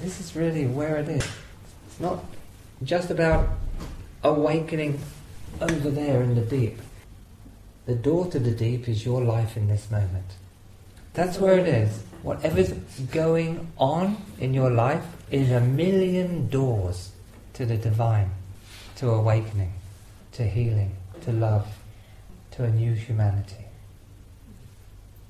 This is really where it is. It's not just about awakening over there in the deep. The door to the deep is your life in this moment. That's where it is. Whatever's going on in your life is a million doors to the divine, to awakening, to healing, to love, to a new humanity.